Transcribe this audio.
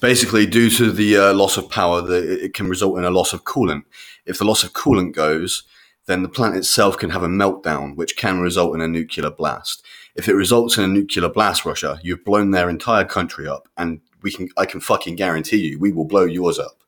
basically, due to the uh, loss of power, the, it can result in a loss of coolant. If the loss of coolant goes, then the plant itself can have a meltdown, which can result in a nuclear blast. If it results in a nuclear blast, Russia, you've blown their entire country up, and we can I can fucking guarantee you we will blow yours up.